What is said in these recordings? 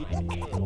my head.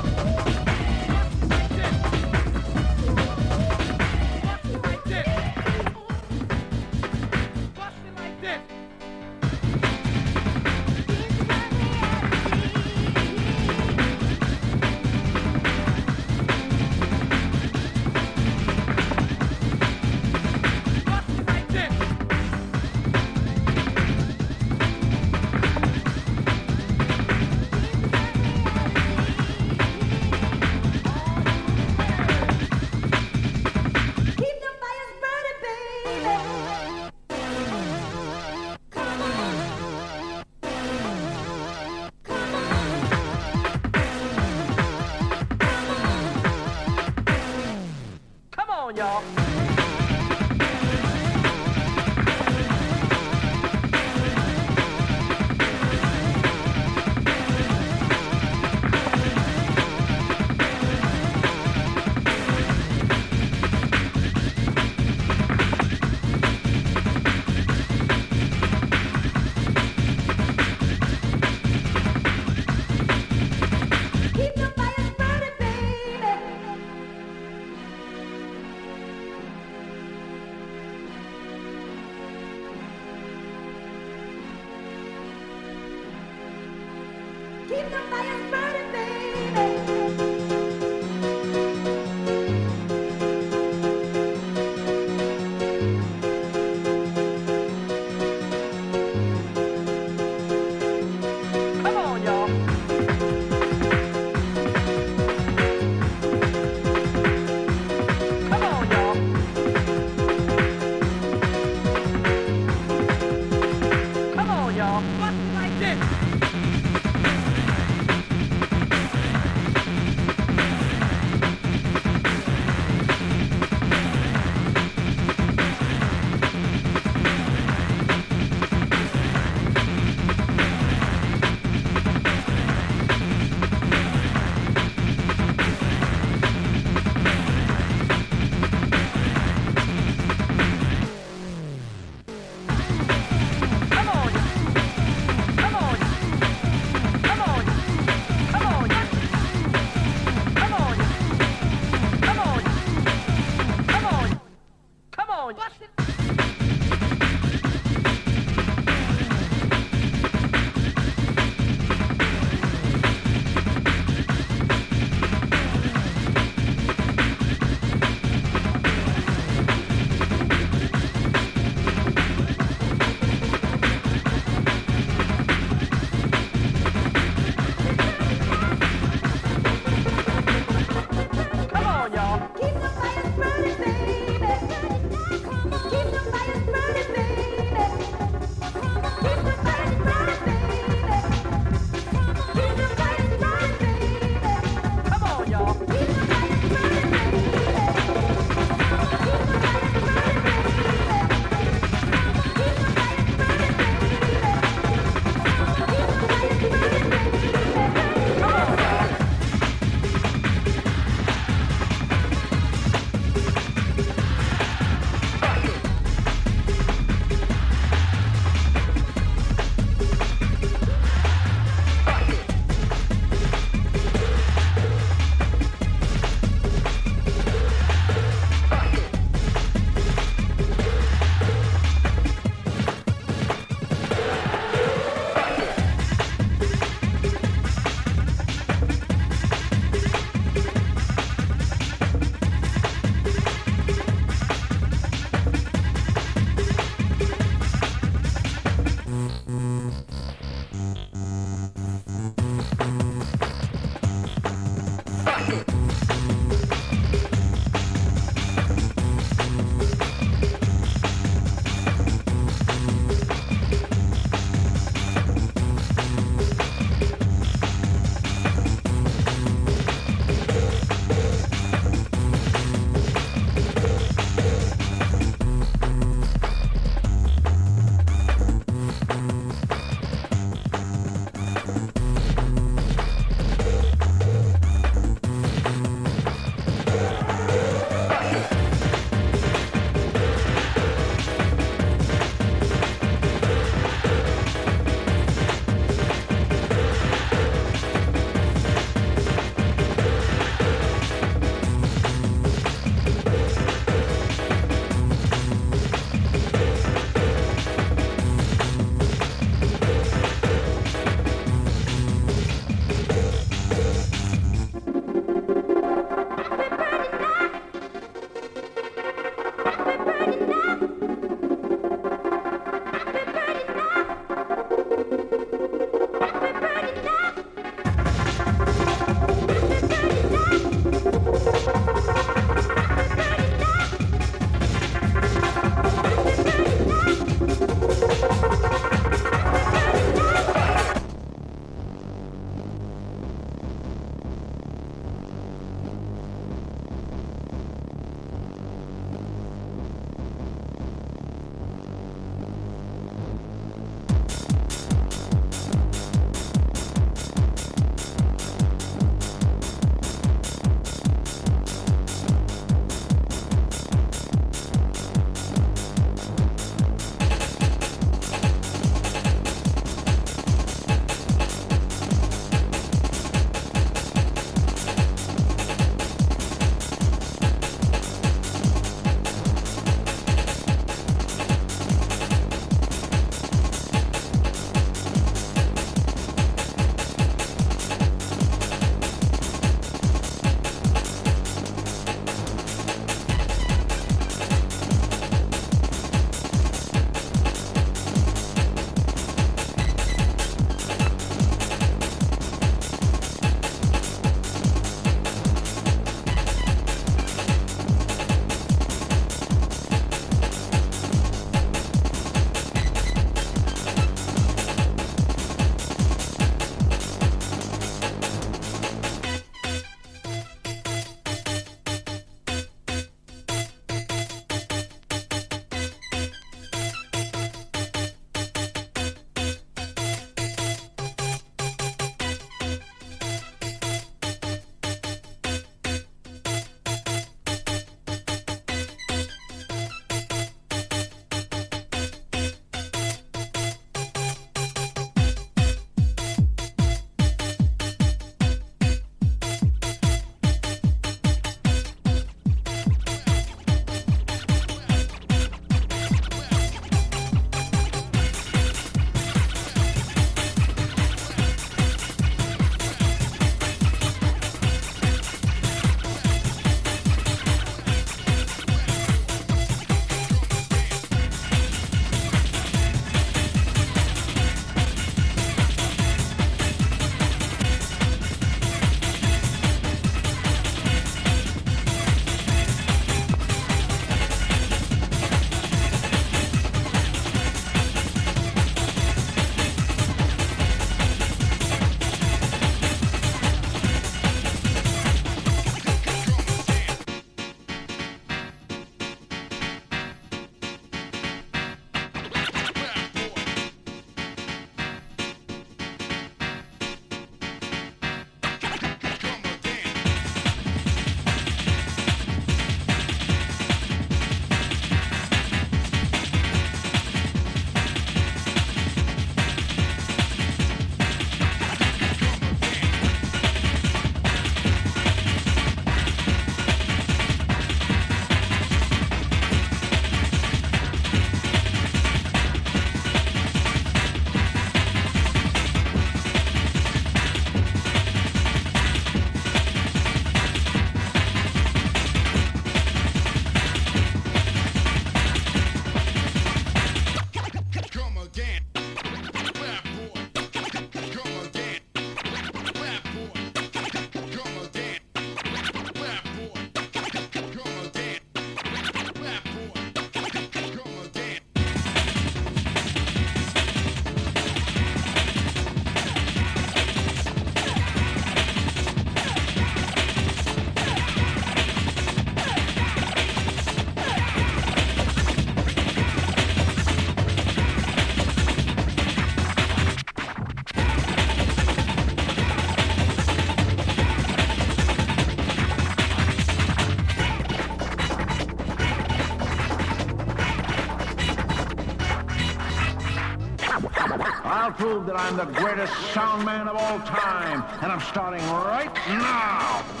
that I'm the greatest sound man of all time, and I'm starting right now.